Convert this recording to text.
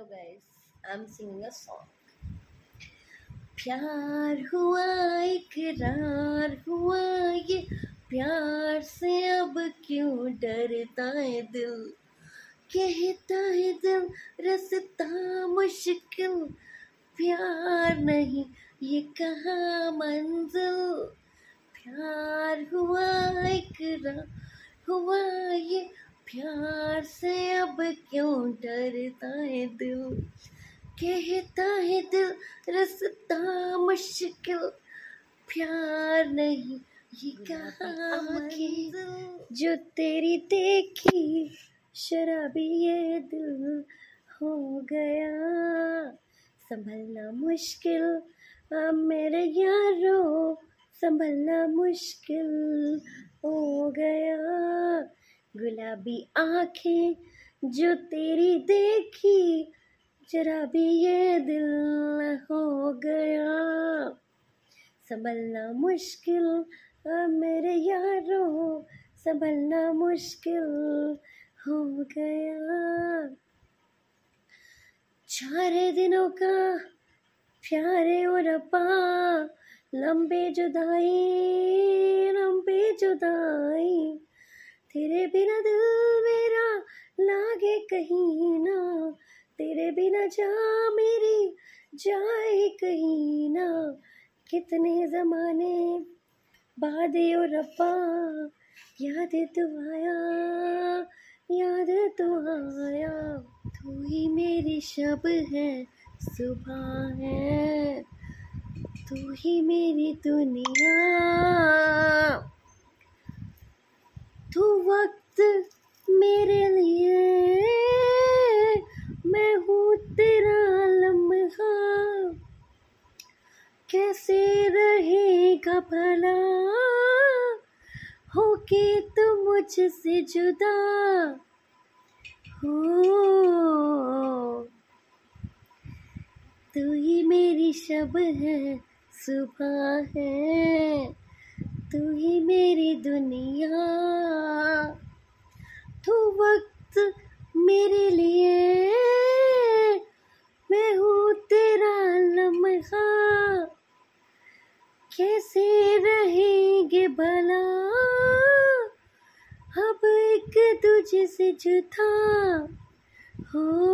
Hello guys, I'm singing a song. प्यार हुआ इकरार हुआ ये प्यार से अब क्यों डरता है दिल? कहता है दिल रसता मुश्किल। प्यार नहीं ये कहाँ मंजिल? प्यार हुआ इकरार हुआ प्यार से अब क्यों डरता है दिल? कहता है दिल, रसता मुश्किल। प्यार नहीं, ये कहाँ जो तेरी देखी? शराबी ये दिल हो गया। संभलना मुश्किल, अब मेरे यारो, संभलना मुश्किल हो गया। गुलाबी आँखें जो तेरी देखी, जरा भी ये दिल हो गया। संभलना मुश्किल मेरे यारो, संभलना मुश्किल हो गया। चार दिनों का प्यारे और अपा, लंबे जुदाई लंबे जुदाई तेरे बिना दिल मेरा लागे कहीं ना। तेरे बिना जा मेरी जाए कहीं ना। कितने जमाने बाद रब्बा, याद तू आया, याद तू आया। तू ही मेरी शब है, सुबह है। तू ही मेरी दुनिया। वक्त मेरे लिए। मैं हूँ तेरा लम्हा। कैसे रहेगा भला? हो के तू मुझसे जुदा। हो। तू ही मेरी शब है, सुबह है। तू ही मेरी दुनिया। तू वक्त मेरे लिए। मैं हूँ तेरा लम्हा। कैसे रहेंगे भला? अब एक दूजे से जुदा। हो।